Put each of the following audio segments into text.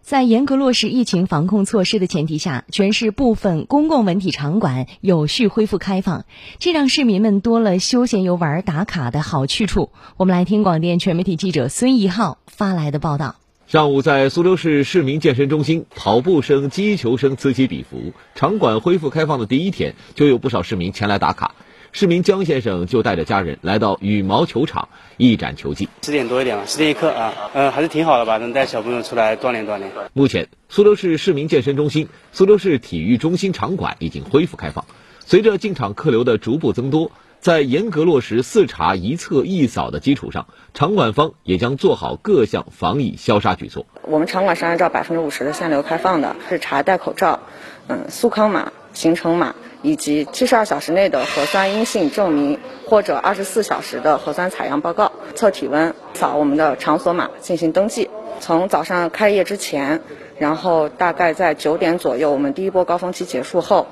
在严格落实疫情防控措施的前提下，全市部分公共文体场馆有序恢复开放，这让市民们多了休闲游玩打卡的好去处。我们来听广电全媒体记者孙一浩发来的报道。上午，在苏州市市民健身中心，跑步声、击球声此起彼伏。场馆恢复开放的第一天，就有不少市民前来打卡。市民江先生就带着家人来到羽毛球场一展球技。十点多一点了，十点一刻啊，呃，还是挺好的吧，能带小朋友出来锻炼锻炼。目前，苏州市市民健身中心、苏州市体育中心场馆已经恢复开放。随着进场客流的逐步增多，在严格落实四查一测一扫的基础上，场馆方也将做好各项防疫消杀举措。我们场馆是按照百分之五十的限流开放的，是查戴口罩，嗯，速康码、行程码。以及七十二小时内的核酸阴性证明，或者二十四小时的核酸采样报告，测体温，扫我们的场所码进行登记。从早上开业之前，然后大概在九点左右，我们第一波高峰期结束后，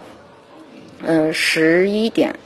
嗯，十一点，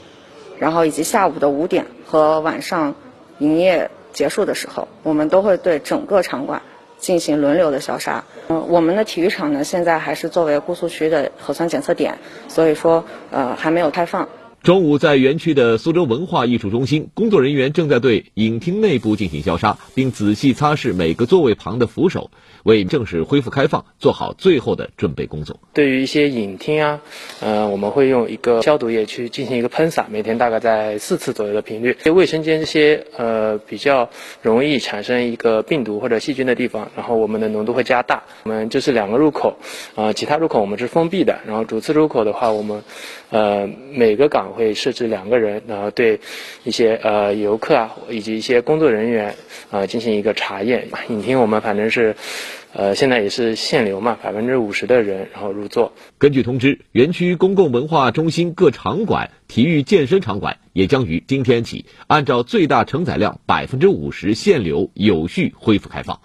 然后以及下午的五点和晚上营业结束的时候，我们都会对整个场馆。进行轮流的消杀。嗯，我们的体育场呢，现在还是作为姑苏区的核酸检测点，所以说呃还没有开放。中午，在园区的苏州文化艺术中心，工作人员正在对影厅内部进行消杀，并仔细擦拭每个座位旁的扶手，为正式恢复开放做好最后的准备工作。对于一些影厅啊，呃，我们会用一个消毒液去进行一个喷洒，每天大概在四次左右的频率。卫生间这些呃比较容易产生一个病毒或者细菌的地方，然后我们的浓度会加大。我们这是两个入口，啊，其他入口我们是封闭的。然后主次入口的话，我们呃每个岗。会设置两个人，然后对一些呃游客啊以及一些工作人员啊进行一个查验。影厅我们反正是呃现在也是限流嘛，百分之五十的人然后入座。根据通知，园区公共文化中心各场馆、体育健身场馆也将于今天起按照最大承载量百分之五十限流有序恢复开放。